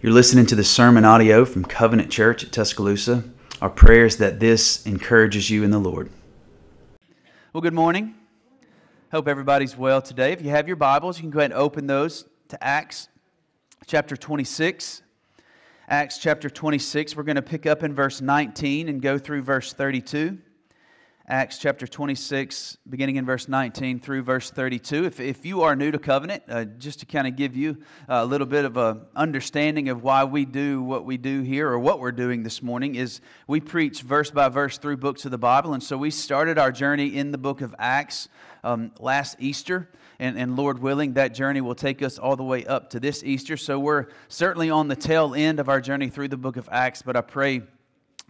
You're listening to the sermon audio from Covenant Church at Tuscaloosa. Our prayer is that this encourages you in the Lord. Well, good morning. Hope everybody's well today. If you have your Bibles, you can go ahead and open those to Acts chapter 26. Acts chapter 26, we're going to pick up in verse 19 and go through verse 32. Acts chapter 26, beginning in verse 19 through verse 32. If, if you are new to covenant, uh, just to kind of give you a little bit of a understanding of why we do what we do here or what we're doing this morning, is we preach verse by verse through books of the Bible. And so we started our journey in the book of Acts um, last Easter. And, and Lord willing, that journey will take us all the way up to this Easter. So we're certainly on the tail end of our journey through the book of Acts, but I pray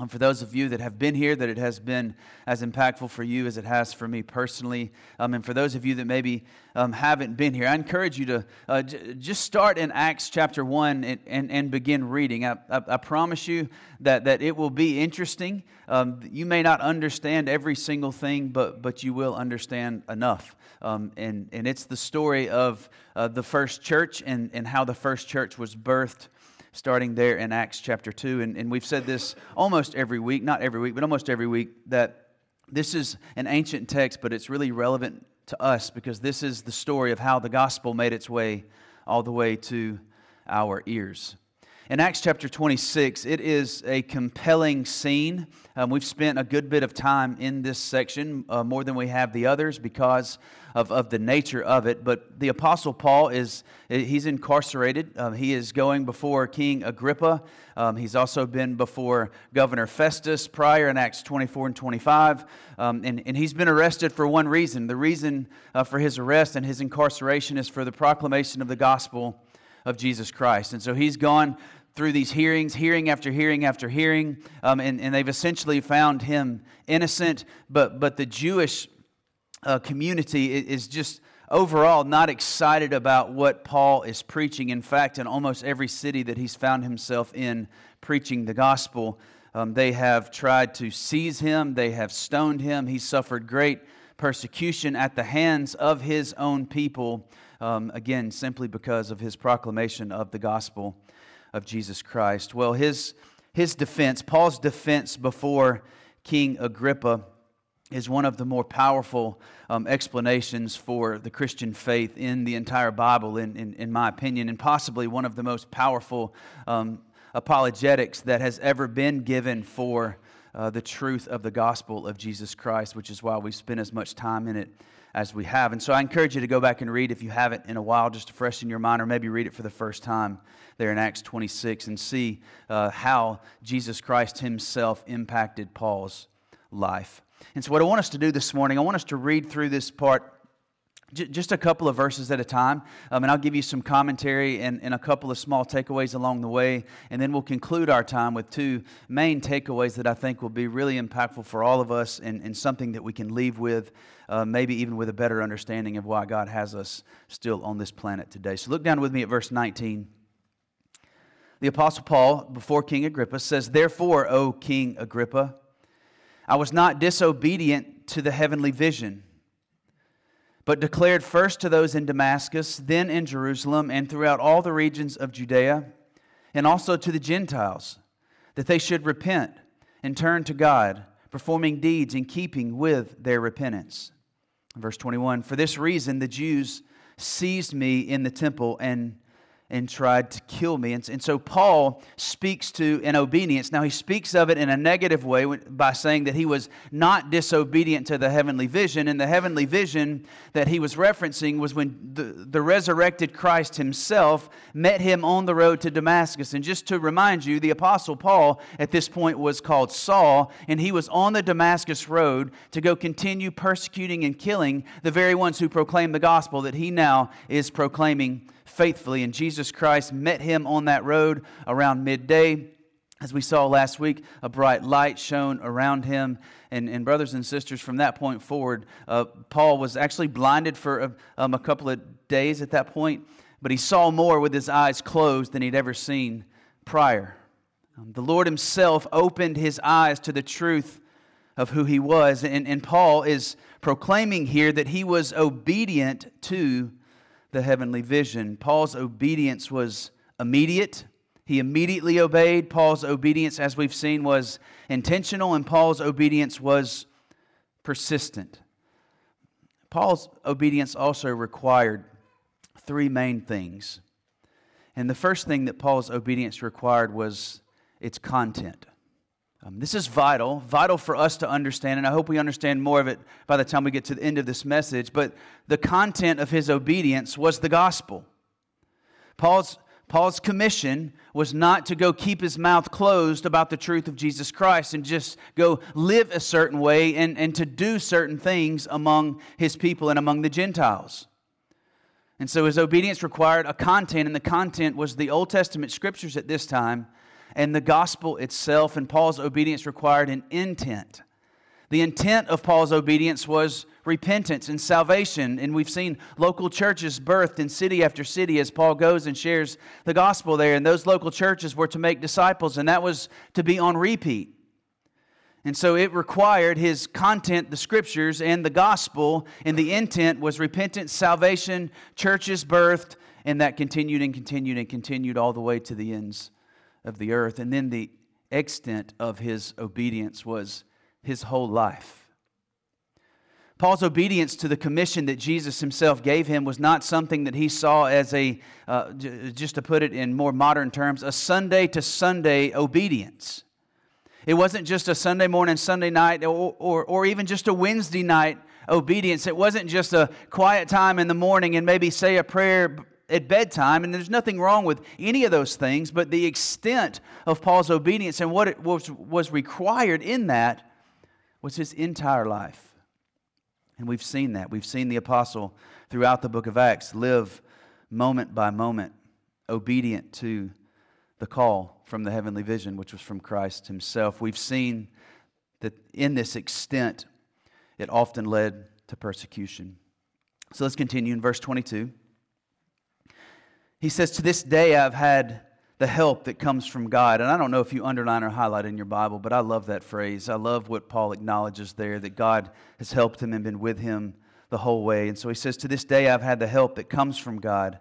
and for those of you that have been here, that it has been as impactful for you as it has for me personally. Um, and for those of you that maybe um, haven't been here, I encourage you to uh, j- just start in Acts chapter 1 and, and, and begin reading. I, I, I, promise you that, that it will be interesting. Um, you may not understand every single thing, but, but you will understand enough. Um, and, and it's the story of uh, the first church and, and how the first church was birthed starting there in Acts chapter 2. And, and we've said this almost every week, not every week, but almost every week, that this is an ancient text, but it's really relevant to us because this is the story of how the gospel made its way all the way to our ears. In Acts chapter 26, it is a compelling scene. Um, we've spent a good bit of time in this section, uh, more than we have the others, because of, of the nature of it. But the Apostle Paul is he's incarcerated. Um, he is going before King Agrippa. Um, he's also been before Governor Festus prior in Acts 24 and 25. Um, and, and he's been arrested for one reason. The reason uh, for his arrest and his incarceration is for the proclamation of the gospel of Jesus Christ. And so he's gone through these hearings, hearing after hearing after hearing, um, and, and they've essentially found him innocent. But, but the Jewish uh, community is just overall not excited about what Paul is preaching. In fact, in almost every city that he's found himself in preaching the gospel, um, they have tried to seize him, they have stoned him. He suffered great persecution at the hands of his own people, um, again, simply because of his proclamation of the gospel of Jesus Christ. Well, his, his defense, Paul's defense before King Agrippa, is one of the more powerful um, explanations for the Christian faith in the entire Bible, in, in, in my opinion, and possibly one of the most powerful um, apologetics that has ever been given for uh, the truth of the gospel of Jesus Christ, which is why we spend as much time in it as we have. And so I encourage you to go back and read if you haven't in a while, just to freshen your mind, or maybe read it for the first time there in Acts 26 and see uh, how Jesus Christ himself impacted Paul's life. And so, what I want us to do this morning, I want us to read through this part just a couple of verses at a time, um, and I'll give you some commentary and, and, a couple of small takeaways along the way, and then we'll conclude our time with two main takeaways that I think will be really impactful for all of us and, and something that we can leave with, uh, maybe even with a better understanding of why God has us still on this planet today. So look down with me at verse 19. The Apostle Paul, before King Agrippa, says, Therefore, O King Agrippa, I was not disobedient to the heavenly vision but declared first to those in Damascus, then in Jerusalem, and throughout all the regions of Judea, and also to the Gentiles, that they should repent and turn to God, performing deeds in keeping with their repentance. Verse 21 For this reason, the Jews seized me in the temple and and tried to kill me. And, and, so Paul speaks to an obedience. Now, he speaks of it in a negative way by saying that he was not disobedient to the heavenly vision. And the heavenly vision that he was referencing was when the, the resurrected Christ himself met him on the road to Damascus. And just to remind you, the Apostle Paul at this point was called Saul, and he was on the Damascus road to go continue persecuting and killing the very ones who proclaimed the gospel that he now is proclaiming faithfully. And Jesus Christ met him on that road around midday. As we saw last week, a bright light shone around him. And, and brothers and sisters, from that point forward, uh, Paul was actually blinded for a, um, a couple of days at that point, but he saw more with his eyes closed than he'd ever seen prior. Um, the Lord himself opened his eyes to the truth of who he was. And, and Paul is proclaiming here that he was obedient to the heavenly vision. Paul's obedience was immediate, He immediately obeyed. Paul's obedience, as we've seen, was intentional, and Paul's obedience was persistent. Paul's obedience also required three main things. And the first thing that Paul's obedience required was its content. Um, this is vital, vital for us to understand, and I hope we understand more of it by the time we get to the end of this message. But the content of his obedience was the gospel. Paul's, Paul's commission was not to go keep his mouth closed about the truth of Jesus Christ and just go live a certain way and, and to do certain things among his people and among the Gentiles. And so his obedience required a content, and the content was the Old Testament scriptures at this time and the gospel itself. And Paul's obedience required an intent. The intent of Paul's obedience was repentance and salvation. And we've seen local churches birthed in city after city as Paul goes and shares the gospel there. And those local churches were to make disciples, and that was to be on repeat. And so it required his content, the scriptures, and the gospel, and the intent was repentance, salvation, churches birthed, and that continued and continued and continued all the way to the ends of the earth. And then the extent of his obedience was his whole life. Paul's obedience to the commission that Jesus himself gave him was not something that he saw as a, uh, just to put it in more modern terms, a Sunday to Sunday obedience. It wasn't just a Sunday morning, Sunday night, or, or, or even just a Wednesday night obedience. It wasn't just a quiet time in the morning and maybe say a prayer at bedtime, and there's nothing wrong with any of those things, but the extent of Paul's obedience and what was, was required in that was his entire life. And we've seen that. We've seen the apostle throughout the book of Acts live moment by moment, obedient to the call from the heavenly vision, which was from Christ himself. We've seen that in this extent, it often led to persecution. So let's continue in verse 22. He says, To this day I've had the help that comes from God. And I don't know if you underline or highlight in your Bible, but I love that phrase. I love what Paul acknowledges there that God has helped him and been with him the whole way. And so he says, To this day I've had the help that comes from God.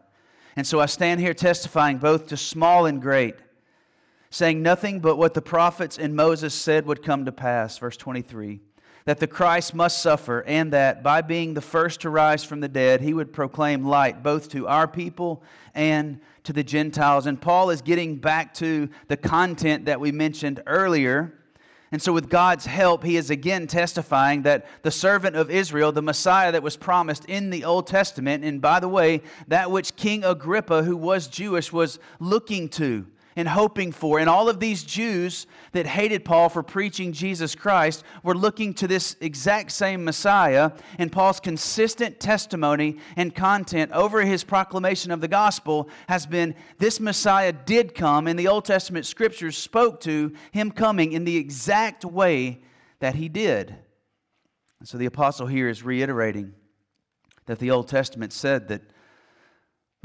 And so I stand here testifying both to small and great, saying nothing but what the prophets and Moses said would come to pass. Verse 23 that the Christ must suffer, and that by being the first to rise from the dead, he would proclaim light both to our people and to the Gentiles. And Paul is getting back to the content that we mentioned earlier and so, with God's help, he is again testifying that the servant of Israel, the Messiah that was promised in the Old Testament, and by the way, that which King Agrippa, who was Jewish, was looking to and hoping for. And all of these Jews that hated Paul for preaching Jesus Christ were looking to this exact same Messiah. And Paul's consistent testimony and content over his proclamation of the gospel has been this Messiah did come, and the Old Testament scriptures spoke to him coming in the exact way that he did. And so the apostle here is reiterating that the Old Testament said that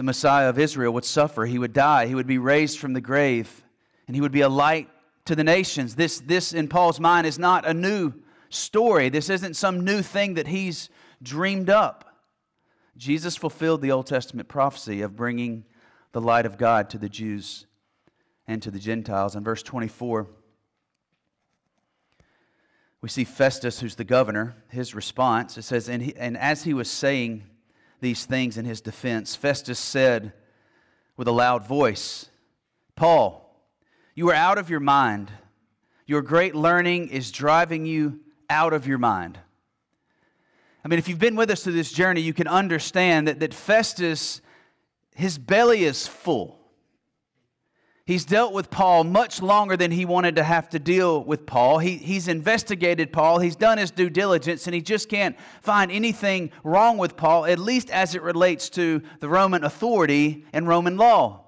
the Messiah of Israel would suffer. He would die. He would be raised from the grave, and he would be a light to the nations. This, this in Paul's mind, is not a new story. This isn't some new thing that he's dreamed up. Jesus fulfilled the Old Testament prophecy of bringing the light of God to the Jews and to the Gentiles. In verse 24, we see Festus, who's the governor, his response. It says, And, he, and as he was saying these things in his defense, Festus said with a loud voice, Paul, you are out of your mind. Your great learning is driving you out of your mind. I mean, if you've been with us through this journey, you can understand that, that Festus, his belly is full. He's dealt with Paul much longer than he wanted to have to deal with Paul. He, he's investigated Paul, he's done his due diligence, and he just can't find anything wrong with Paul, at least as it relates to the Roman authority and Roman law.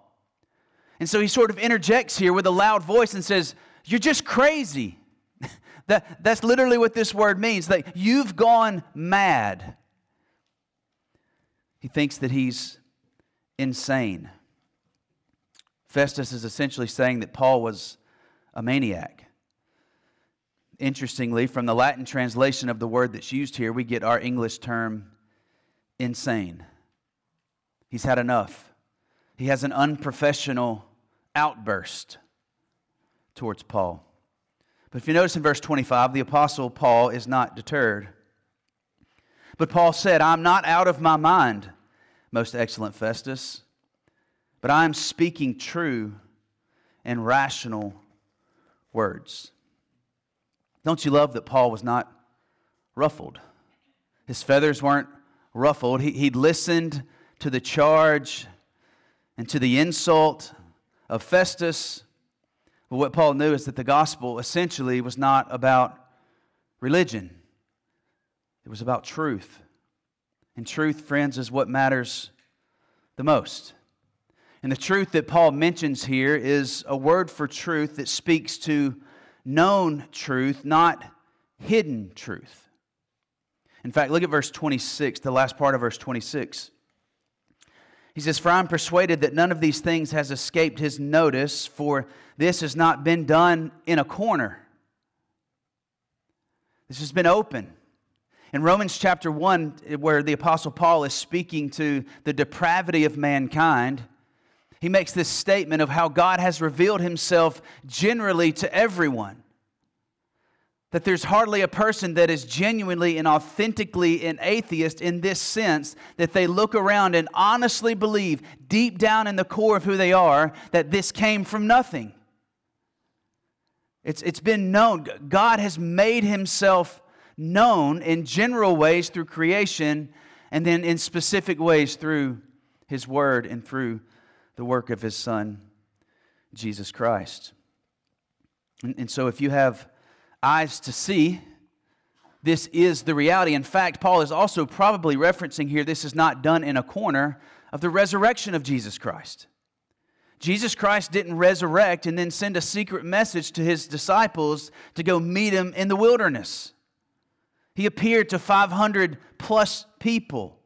And so he sort of interjects here with a loud voice and says, You're just crazy. that, that's literally what this word means that you've gone mad. He thinks that he's insane. Festus is essentially saying that Paul was a maniac. Interestingly, from the Latin translation of the word that's used here, we get our English term insane. He's had enough. He has an unprofessional outburst towards Paul. But if you notice in verse 25, the Apostle Paul is not deterred. But Paul said, I'm not out of my mind, most excellent Festus, but I am speaking true and rational words. Don't you love that Paul was not ruffled? His feathers weren't ruffled. He, he listened to the charge and to the insult of Festus. But what Paul knew is that the gospel essentially was not about religion, it was about truth. And truth, friends, is what matters the most. And the truth that Paul mentions here is a word for truth that speaks to known truth, not hidden truth. In fact, look at verse 26, the last part of verse 26. He says, For I'm persuaded that none of these things has escaped his notice, for this has not been done in a corner. This has been open. In Romans chapter 1, where the Apostle Paul is speaking to the depravity of mankind, he makes this statement of how God has revealed himself generally to everyone that there's hardly a person that is genuinely and authentically an atheist in this sense that they look around and honestly believe deep down in the core of who they are that this came from nothing. It's, it's been known. God has made himself known in general ways through creation and then in specific ways through his word and through the work of his son, Jesus Christ. And, and so if you have eyes to see, this is the reality. In fact, Paul is also probably referencing here this is not done in a corner of the resurrection of Jesus Christ. Jesus Christ didn't resurrect and then send a secret message to his disciples to go meet him in the wilderness. He appeared to 500 plus people.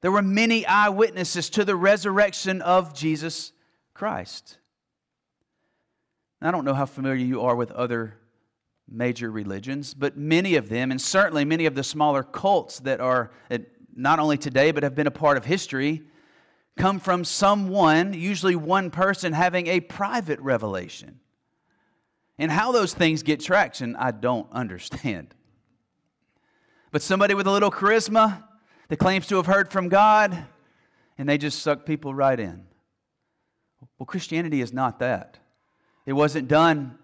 There were many eyewitnesses to the resurrection of Jesus Christ. I don't know how familiar you are with other major religions, but many of them, and certainly many of the smaller cults that are uh, not only today but have been a part of history, come from someone, usually one person, having a private revelation. And how those things get traction, I don't understand. But somebody with a little charisma that claims to have heard from God, and they just suck people right in. Well, Christianity is not that. It wasn't done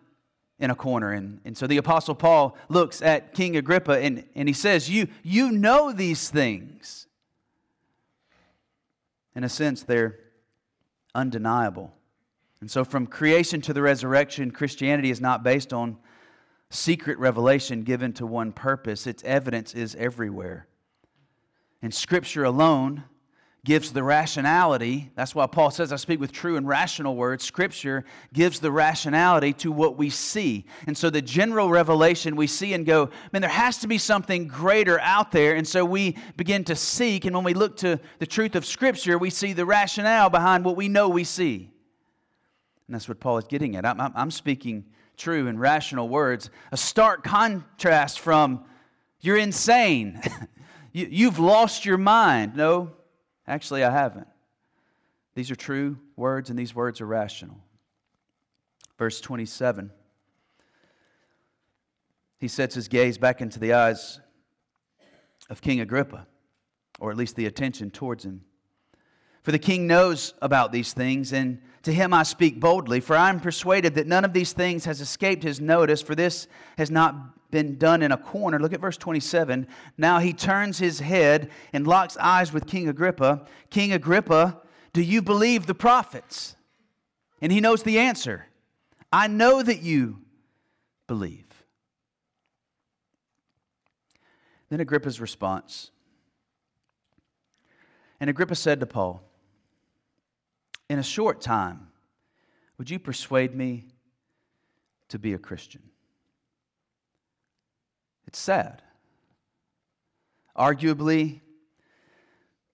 in a corner. And, and so the Apostle Paul looks at King Agrippa and, and he says, you, you know these things. In a sense, they're undeniable. And so, from creation to the resurrection, Christianity is not based on secret revelation given to one purpose, its evidence is everywhere. And Scripture alone gives the rationality. That's why Paul says, I speak with true and rational words. Scripture gives the rationality to what we see. And so the general revelation we see and go, man, there has to be something greater out there. And so we begin to seek. And when we look to the truth of Scripture, we see the rationale behind what we know we see. And that's what Paul is getting at. I'm, I'm speaking true and rational words. A stark contrast from, you're insane. you, you've lost your mind. No, Actually, I haven't. These are true words, and these words are rational. Verse 27. He sets his gaze back into the eyes of King Agrippa, or at least the attention towards him. For the king knows about these things, and to him I speak boldly, for I am persuaded that none of these things has escaped his notice, for this has not been done in a corner. Look at verse 27. Now he turns his head and locks eyes with King Agrippa. King Agrippa, do you believe the prophets? And he knows the answer. I know that you believe. Then Agrippa's response. And Agrippa said to Paul, in a short time, would you persuade me to be a Christian? It's sad. Arguably,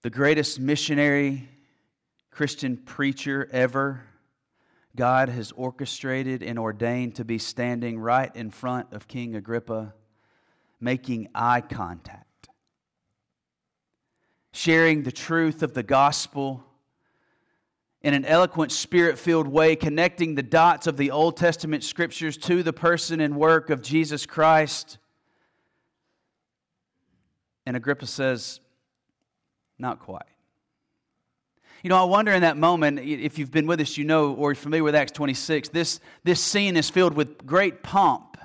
the greatest missionary Christian preacher ever, God has orchestrated and ordained to be standing right in front of King Agrippa, making eye contact, sharing the truth of the gospel in an eloquent, spirit filled way, connecting the dots of the Old Testament scriptures to the person and work of Jesus Christ. And Agrippa says, Not quite. You know, I wonder in that moment, if you've been with us, you know, or you're familiar with Acts 26, this, this scene is filled with great pomp.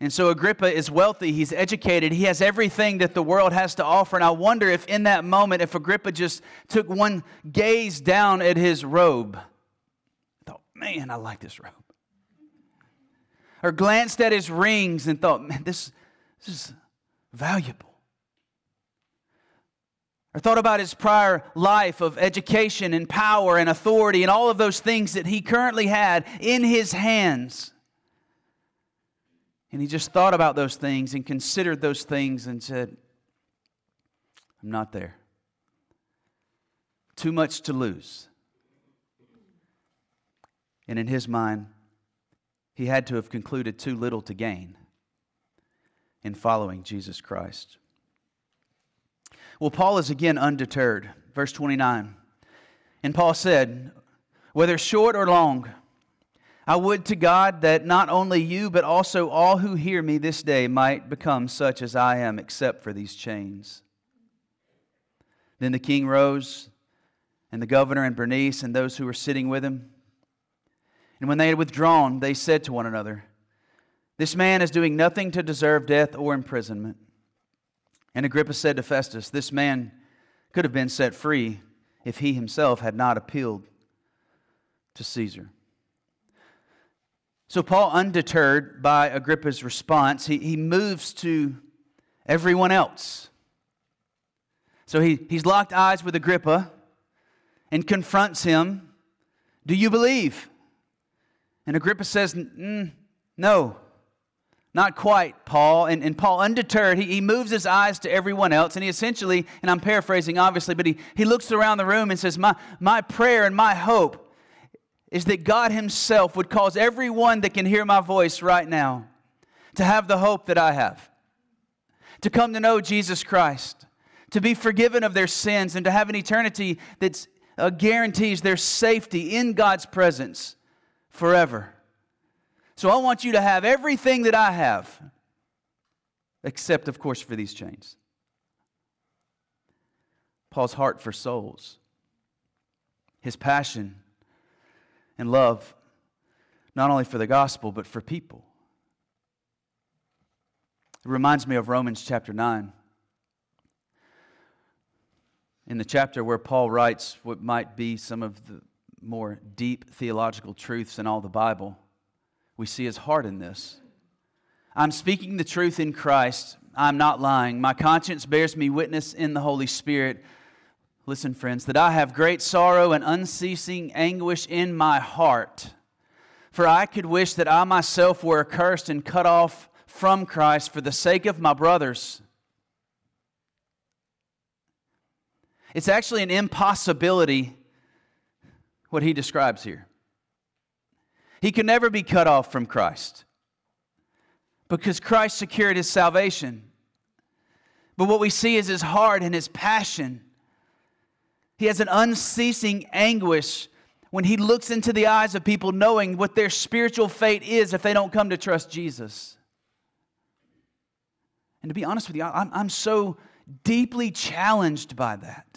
And so Agrippa is wealthy, he's educated, he has everything that the world has to offer. And I wonder if in that moment, if Agrippa just took one gaze down at his robe, thought, man, I like this robe. Or glanced at his rings and thought, man, this, this is valuable or thought about his prior life of education and power and authority and all of those things that he currently had in his hands. And he just thought about those things and considered those things and said, I'm not there. Too much to lose. And in his mind, he had to have concluded too little to gain in following Jesus Christ. Well, Paul is again undeterred. Verse 29. And Paul said, Whether short or long, I would to God that not only you, but also all who hear me this day might become such as I am, except for these chains. Then the king rose, and the governor and Bernice, and those who were sitting with him. And when they had withdrawn, they said to one another, This man is doing nothing to deserve death or imprisonment. And Agrippa said to Festus, This man could have been set free if he himself had not appealed to Caesar. So, Paul, undeterred by Agrippa's response, he, he moves to everyone else. So, he, he's locked eyes with Agrippa and confronts him Do you believe? And Agrippa says, No. Not quite, Paul. And, and Paul, undeterred, he, he moves his eyes to everyone else. And he essentially, and I'm paraphrasing obviously, but he, he looks around the room and says, my, my prayer and my hope is that God Himself would cause everyone that can hear my voice right now to have the hope that I have, to come to know Jesus Christ, to be forgiven of their sins, and to have an eternity that uh, guarantees their safety in God's presence forever. So I want you to have everything that I have, except, of course, for these chains. Paul's heart for souls, his passion and love, not only for the gospel, but for people. It reminds me of Romans chapter 9. In the chapter where Paul writes what might be some of the more deep theological truths in all the Bible we see his heart in this. I'm speaking the truth in Christ. I'm not lying. My conscience bears me witness in the Holy Spirit. Listen, friends, that I have great sorrow and unceasing anguish in my heart. For I could wish that I myself were accursed and cut off from Christ for the sake of my brothers. It's actually an impossibility, what he describes here. He could never be cut off from Christ because Christ secured his salvation. But what we see is his heart and his passion. He has an unceasing anguish when he looks into the eyes of people, knowing what their spiritual fate is if they don't come to trust Jesus. And to be honest with you, I'm, I'm so deeply challenged by that.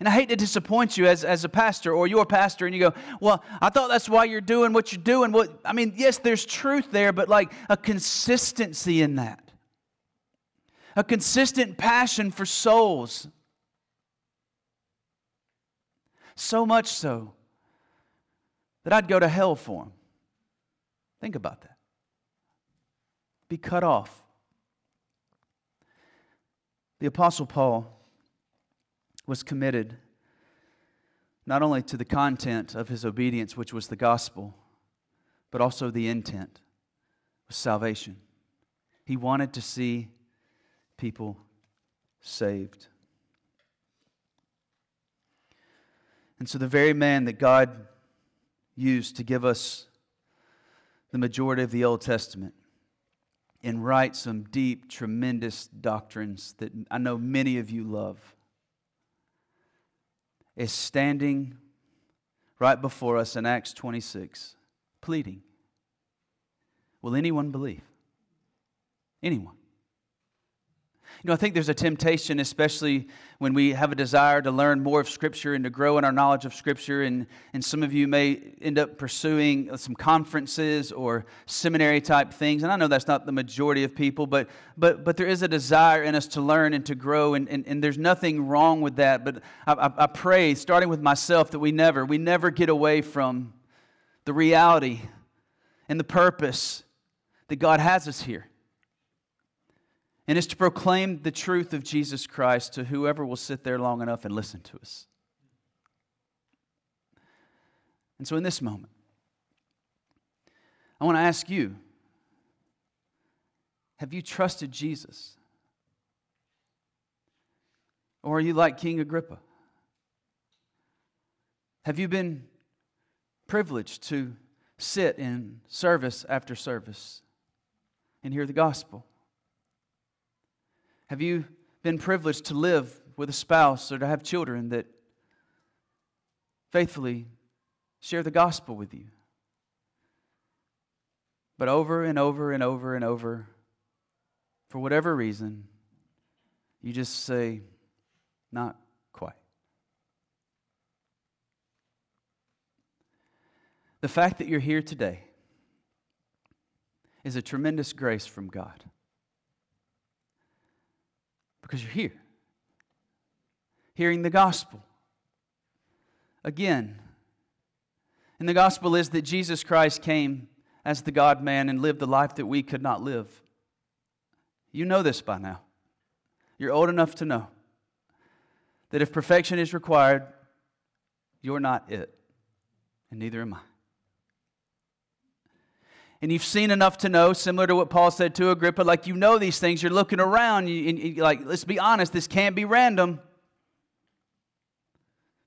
And I hate to disappoint you as, as a pastor or your pastor, and you go, Well, I thought that's why you're doing what you're doing. What I mean, yes, there's truth there, but like a consistency in that. A consistent passion for souls. So much so that I'd go to hell for them. Think about that. Be cut off. The Apostle Paul was committed not only to the content of his obedience, which was the gospel, but also the intent was salvation. He wanted to see people saved. And so, the very man that God used to give us the majority of the Old Testament and write some deep, tremendous doctrines that I know many of you love is standing right before us in Acts 26, pleading, Will anyone believe? Anyone. You know, I think there's a temptation, especially when we have a desire to learn more of Scripture and to grow in our knowledge of Scripture. And, and some of you may end up pursuing some conferences or seminary type things. And I know that's not the majority of people, but, but, but there is a desire in us to learn and to grow. And, and, and there's nothing wrong with that. But I, I, I pray, starting with myself, that we never, we never get away from the reality and the purpose that God has us here and is to proclaim the truth of Jesus Christ to whoever will sit there long enough and listen to us. And so, in this moment, I want to ask you have you trusted Jesus? Or are you like King Agrippa? Have you been privileged to sit in service after service and hear the gospel? Have you been privileged to live with a spouse or to have children that faithfully share the gospel with you? But over and over and over and over, for whatever reason, you just say, not quite. The fact that you're here today is a tremendous grace from God. Because you're here, hearing the gospel. Again, and the gospel is that Jesus Christ came as the God man and lived the life that we could not live. You know this by now. You're old enough to know that if perfection is required, you're not it, and neither am I and you've seen enough to know, similar to what Paul said to Agrippa, like you know these things, you're looking around, you, and like, let's be honest, this can't be random.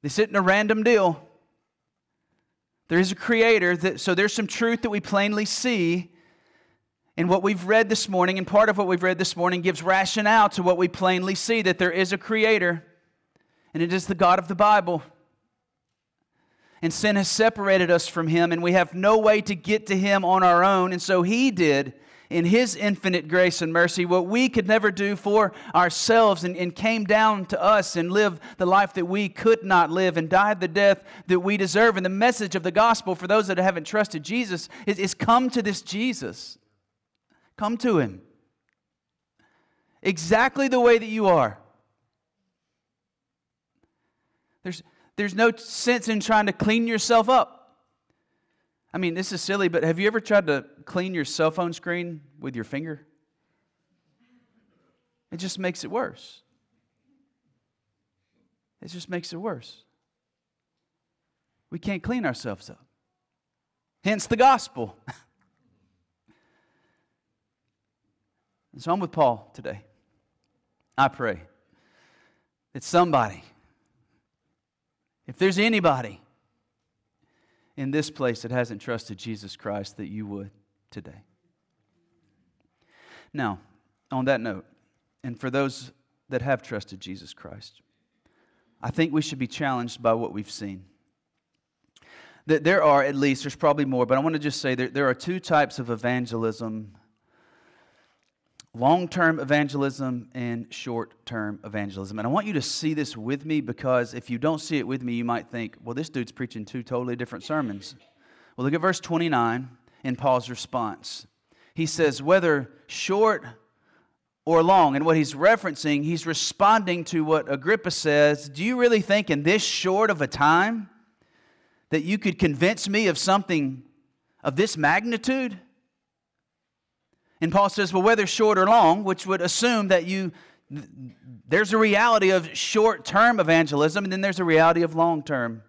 This isn't a random deal. There is a creator, that, so there's some truth that we plainly see. And what we've read this morning, and part of what we've read this morning, gives rationale to what we plainly see that there is a creator, and it is the God of the Bible and sin has separated us from Him, and we have no way to get to Him on our own. And so He did, in His infinite grace and mercy, what we could never do for ourselves, and, and came down to us and lived the life that we could not live, and died the death that we deserve. And the message of the gospel for those that haven't trusted Jesus is, is come to this Jesus. Come to Him. Exactly the way that you are. There's there's no sense in trying to clean yourself up. I mean, this is silly, but have you ever tried to clean your cell phone screen with your finger? It just makes it worse. It just makes it worse. We can't clean ourselves up. Hence the gospel. and so I'm with Paul today. I pray that somebody if there's anybody in this place that hasn't trusted Jesus Christ, that you would today. Now, on that note, and for those that have trusted Jesus Christ, I think we should be challenged by what we've seen. That there are, at least, there's probably more, but I want to just say there, there are two types of evangelism long term evangelism and short term evangelism. And I want you to see this with me because if you don't see it with me, you might think, well, this dude's preaching two totally different sermons. Well, look at verse 29 in Paul's response. He says, whether short or long. And what he's referencing, he's responding to what Agrippa says Do you really think in this short of a time that you could convince me of something of this magnitude? And Paul says, well, whether short or long, which would assume that you there's a reality of short term evangelism, and then there's a reality of long term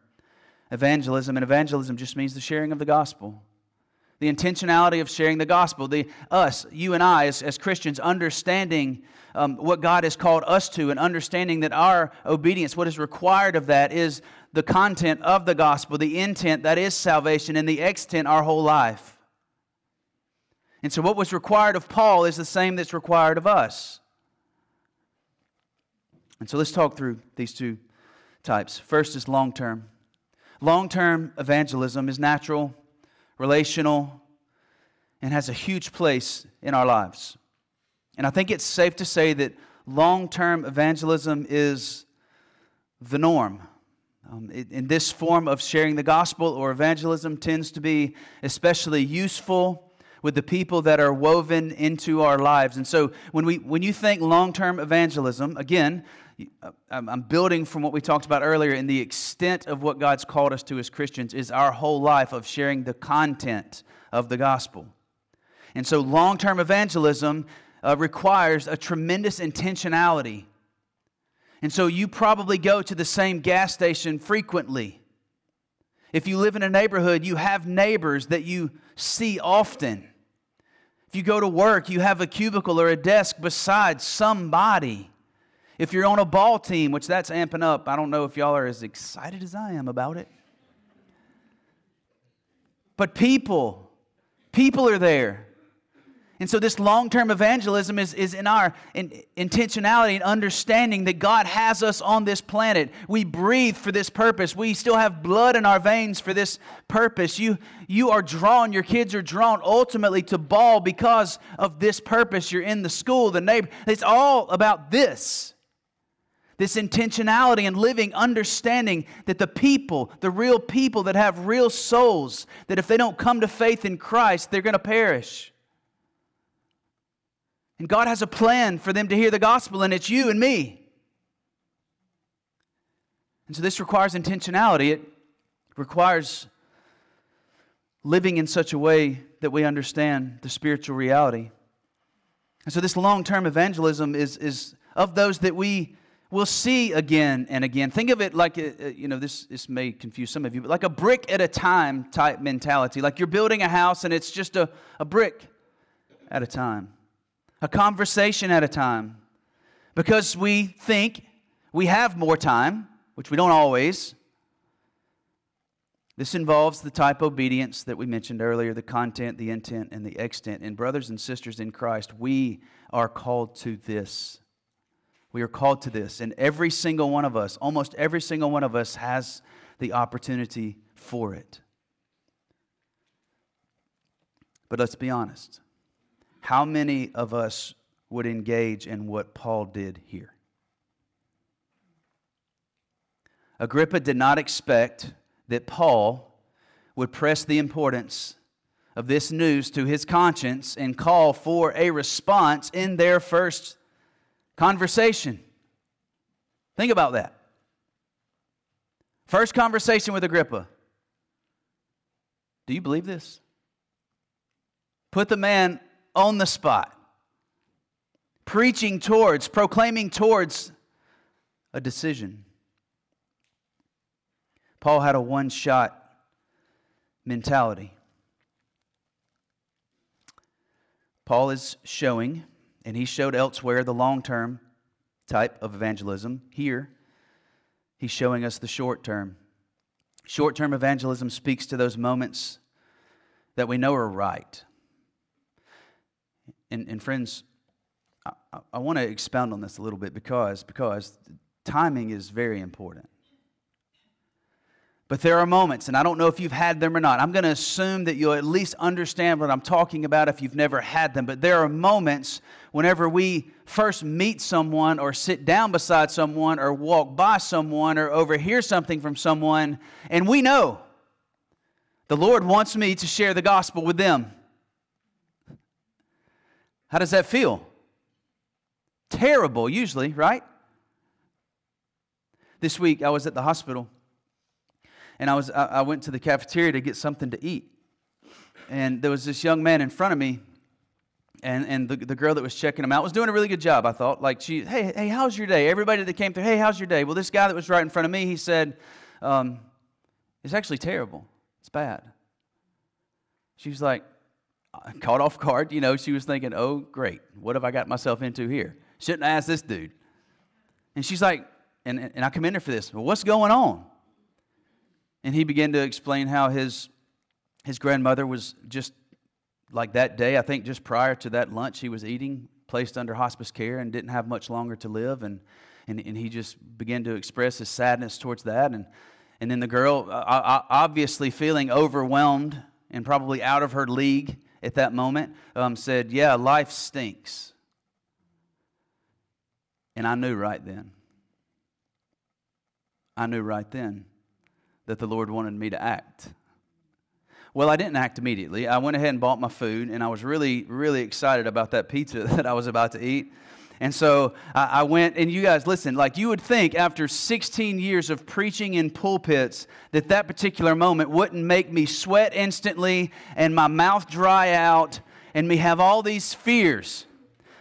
evangelism. And evangelism just means the sharing of the gospel. The intentionality of sharing the gospel. The us, you and I, as, as Christians, understanding um, what God has called us to, and understanding that our obedience, what is required of that, is the content of the gospel, the intent that is salvation, and the extent our whole life. And so, what was required of Paul is the same that's required of us. And so, let's talk through these two types. First is long term. long term evangelism is natural, relational, and has a huge place in our lives. And I think it's safe to say that long term evangelism is the norm. Um, in this form of sharing the gospel or evangelism tends to be especially useful with the people that are woven into our lives. And so when, we, when you think long term evangelism, again, uh, I'm building from what we talked about earlier in the extent of what God's called us to as Christians is our whole life of sharing the content of the gospel. And so long term evangelism uh, requires a tremendous intentionality and so you probably go to the same gas station frequently. If you live in a neighborhood, you have neighbors that you see often. If you go to work, you have a cubicle or a desk beside somebody. If you're on a ball team, which that's amping up, I don't know if y'all are as excited as I am about it. But people, people are there. And so, this long term evangelism is, is in our in, intentionality and understanding that God has us on this planet. We breathe for this purpose. We still have blood in our veins for this purpose. You, you are drawn, your kids are drawn ultimately to ball because of this purpose. You're in the school, the neighbor. It's all about this. This intentionality and living, understanding that the people, the real people that have real souls, that if they don't come to faith in Christ, they're going to perish. And God has a plan for them to hear the gospel, and it's you and me. And so this requires intentionality. It requires living in such a way that we understand the spiritual reality. And so this long term evangelism is, is of those that we will see again and again. Think of it like, uh, uh, you know, this, this may confuse some of you, but like a brick at a time type mentality. Like you're building a house and it's just a, a brick at a time a conversation at a time, because we think we have more time, which we don't always. This involves the type obedience that we mentioned earlier the content, the intent, and the extent. And, brothers and sisters in Christ, we are called to this. We are called to this. And every single one of us, almost every single one of us, has the opportunity for it. But let's be honest how many of us would engage in what Paul did here? Agrippa did not expect that Paul would press the importance of this news to his conscience and call for a response in their first conversation. Think about that. First conversation with Agrippa. Do you believe this? Put the man on the spot, preaching towards, proclaiming towards a decision. Paul had a one shot mentality. Paul is showing, and he showed elsewhere, the long term type of evangelism. Here, he's showing us the short term. Short term evangelism speaks to those moments that we know are right. And, and friends, I, I want to expound on this a little bit because, because timing is very important. But there are moments, and I don't know if you've had them or not. I'm going to assume that you'll at least understand what I'm talking about if you've never had them. But there are moments whenever we first meet someone, or sit down beside someone, or walk by someone, or overhear something from someone, and we know the Lord wants me to share the gospel with them. How does that feel? Terrible, usually, right? This week I was at the hospital and I, was, I went to the cafeteria to get something to eat. And there was this young man in front of me, and, and the, the girl that was checking him out was doing a really good job, I thought. Like, she, hey, hey, how's your day? Everybody that came through, hey, how's your day? Well, this guy that was right in front of me, he said, um, it's actually terrible. It's bad. She was like, caught off guard. You know, she was thinking, oh, great, what have I got myself into here? Shouldn't I ask this dude? And she's like, and, and I commend her for this. Well, what's going on? And he began to explain how his, his grandmother was just like that day, I think just prior to that lunch he was eating, placed under hospice care and didn't have much longer to live. And, and, and he just began to express his sadness towards that. And, And then the girl, uh, obviously feeling overwhelmed and probably out of her league at that moment, um, said, Yeah, life stinks. And I knew right then. I knew right then that the Lord wanted me to act. Well, I didn't act immediately. I went ahead and bought my food, and I was really, really excited about that pizza that I was about to eat. And so uh, I, went, and you guys, listen, like you would think after 16 years of preaching in pulpits that that particular moment wouldn't make me sweat instantly and my mouth dry out and me have all these fears.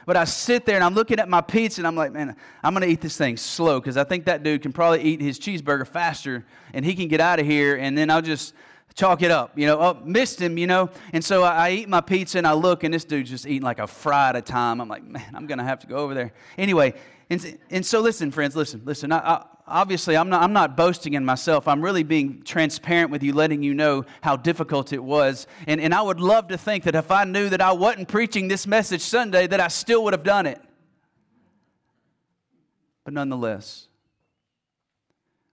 But I sit there and I'm looking at my pizza and I'm like, man, I'm going to eat this thing slow because I think that dude can probably eat his cheeseburger faster and he can get out of here and then I'll just chalk it up. You know, oh, missed him, you know. And so I, I, eat my pizza and I look, and this dude's just eating like a fry at a time. I'm like, man, I'm going to have to go over there. Anyway, and, and so listen, friends, listen, listen. I, I, obviously, I'm not, I'm not boasting in myself. I'm really being transparent with you, letting you know how difficult it was. And, and I would love to think that if I knew that I wasn't preaching this message Sunday, that I still would have done it. But nonetheless,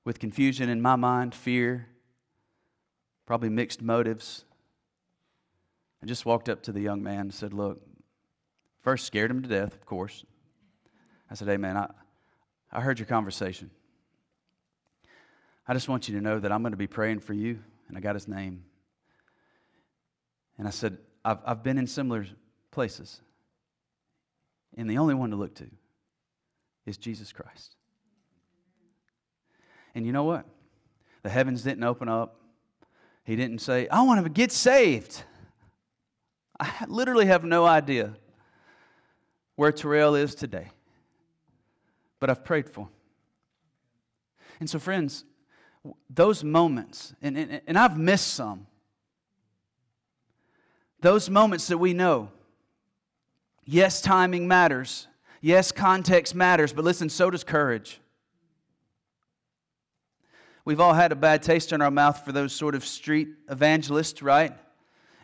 with confusion in my mind, fear, probably mixed motives. I just walked up to the young man and said, Look, first scared him to death, of course. I said, Hey, man, I, I heard your conversation. I just want you to know that I'm going to be praying for you. And I got his name. And I said, I've, I've been in similar places. And the only one to look to is Jesus Christ. And you know what? The heavens didn't open up. He didn't say, I want to get saved. I literally have no idea where Terrell is today, but I've prayed for him. And so, friends, those moments, and, and, and I've missed some, those moments that we know, yes, timing matters, yes, context matters, but listen, so does courage. We've all had a bad taste in our mouth for those sort of street evangelists, right?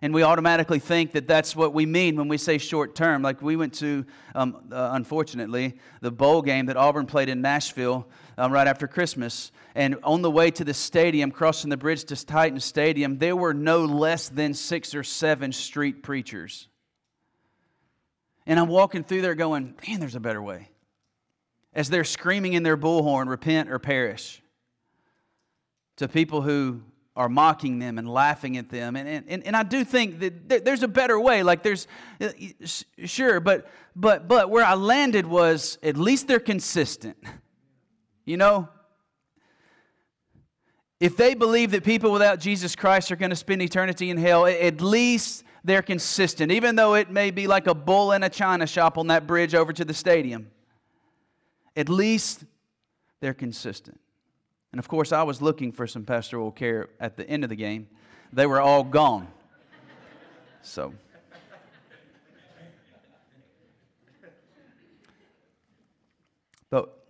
And we automatically think that that's what we mean when we say short term. Like we went to, um, uh, unfortunately, the bowl game that Auburn played in Nashville um, right after Christmas. And on the way to the stadium, crossing the bridge to Titan Stadium, there were no less than six or seven street preachers. And I'm walking through there going, man, there's a better way. As they're screaming in their bullhorn, repent or perish to people who are mocking them and laughing at them. And, and, and I do think that there's a better way. Like there's, uh, sure, but, but, but where I landed was at least they're consistent. You know? If they believe that people without Jesus Christ are going to spend eternity in hell, at least they're consistent, even though it may be like a bull in a china shop on that bridge over to the stadium. At least they're consistent. And of course, I was looking for some pastoral care at the end of the game. They were all gone. So. But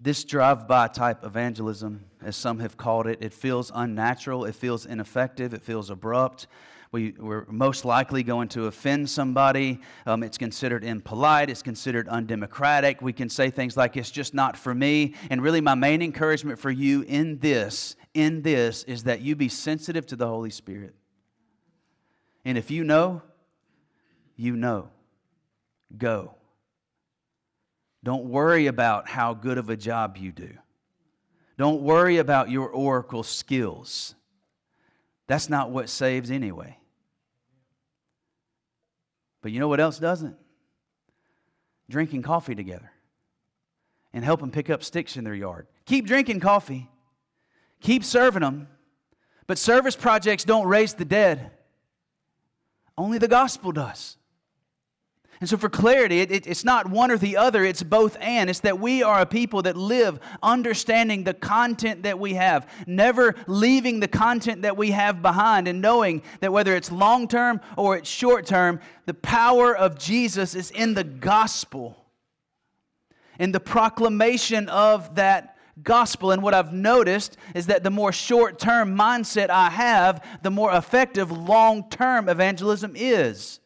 this drive by type evangelism, as some have called it, it feels unnatural, it feels ineffective, it feels abrupt, we, we're most likely going to offend somebody. Um, it's considered impolite. It's considered undemocratic. We can say things like, it's just not for me. And really, my main encouragement for you in this, in this, is that you be sensitive to the Holy Spirit. And if you know, you know. Go. Don't worry about how good of a job you do. Don't worry about your oracle skills. That's not what saves anyway. But you know what else doesn't? Drinking coffee together and help them pick up sticks in their yard. Keep drinking coffee, keep serving them, but service projects don't raise the dead. Only the gospel does. And so, for clarity, it, it, it's not one or the other, it's both and. It's that we are a people that live understanding the content that we have, never leaving the content that we have behind, and knowing that whether it's long term or it's short term, the power of Jesus is in the gospel, in the proclamation of that gospel. And what I've noticed is that the more short term mindset I have, the more effective long term evangelism is.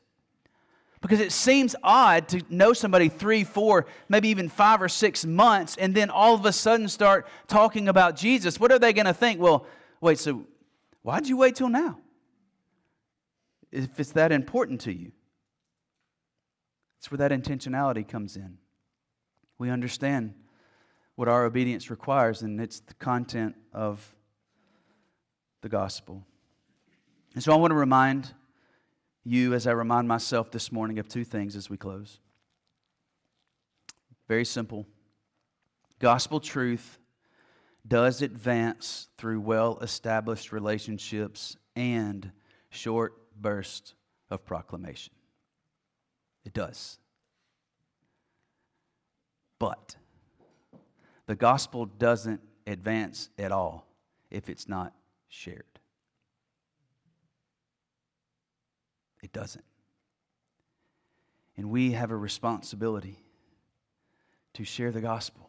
Because it seems odd to know somebody three, four, maybe even five or six months, and then all of a sudden start talking about Jesus. What are they going to think? Well, wait, so why'd you wait till now? If it's that important to you, it's where that intentionality comes in. We understand what our obedience requires, and it's the content of the gospel. And so I want to remind you, as I remind myself this morning, of two things as we close. Very simple. Gospel truth does advance through well established relationships and short bursts of proclamation. It does. But the gospel doesn't advance at all if it's not shared. It doesn't. And we have a responsibility to share the gospel.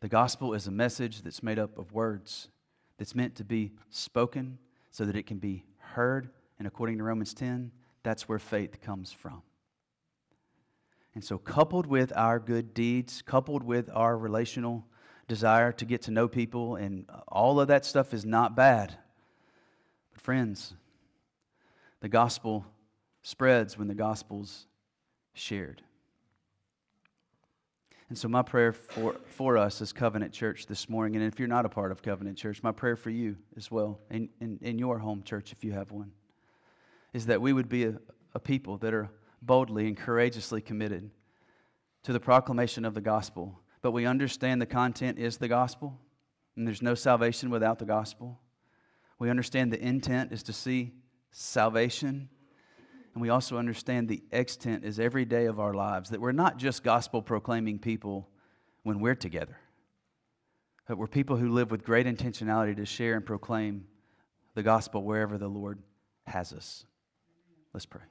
The gospel is a message that's made up of words that's meant to be spoken so that it can be heard. And according to Romans 10, that's where faith comes from. And so, coupled with our good deeds, coupled with our relational desire to get to know people, and all of that stuff is not bad. But, friends, the gospel spreads when the gospel's shared. And so, my prayer for, for us as Covenant Church this morning, and if you're not a part of Covenant Church, my prayer for you as well, in, in, in your home church, if you have one, is that we would be a, a people that are boldly and courageously committed to the proclamation of the gospel. But we understand the content is the gospel, and there's no salvation without the gospel. We understand the intent is to see salvation. And we also understand the extent is every day of our lives, that we're not just gospel proclaiming people when we're together, but we're people who live with great intentionality to share and proclaim the gospel wherever the Lord has us. Let's pray.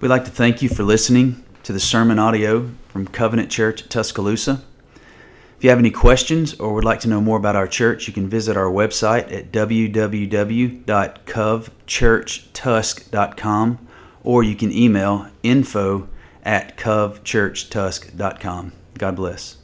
We'd like to thank you for listening to the sermon audio from Covenant Church Tuscaloosa. If you have any questions or would like to know more about our church, you can visit our website at www.covchurchtusk.com or you can email info at covchurchtusk.com. God bless.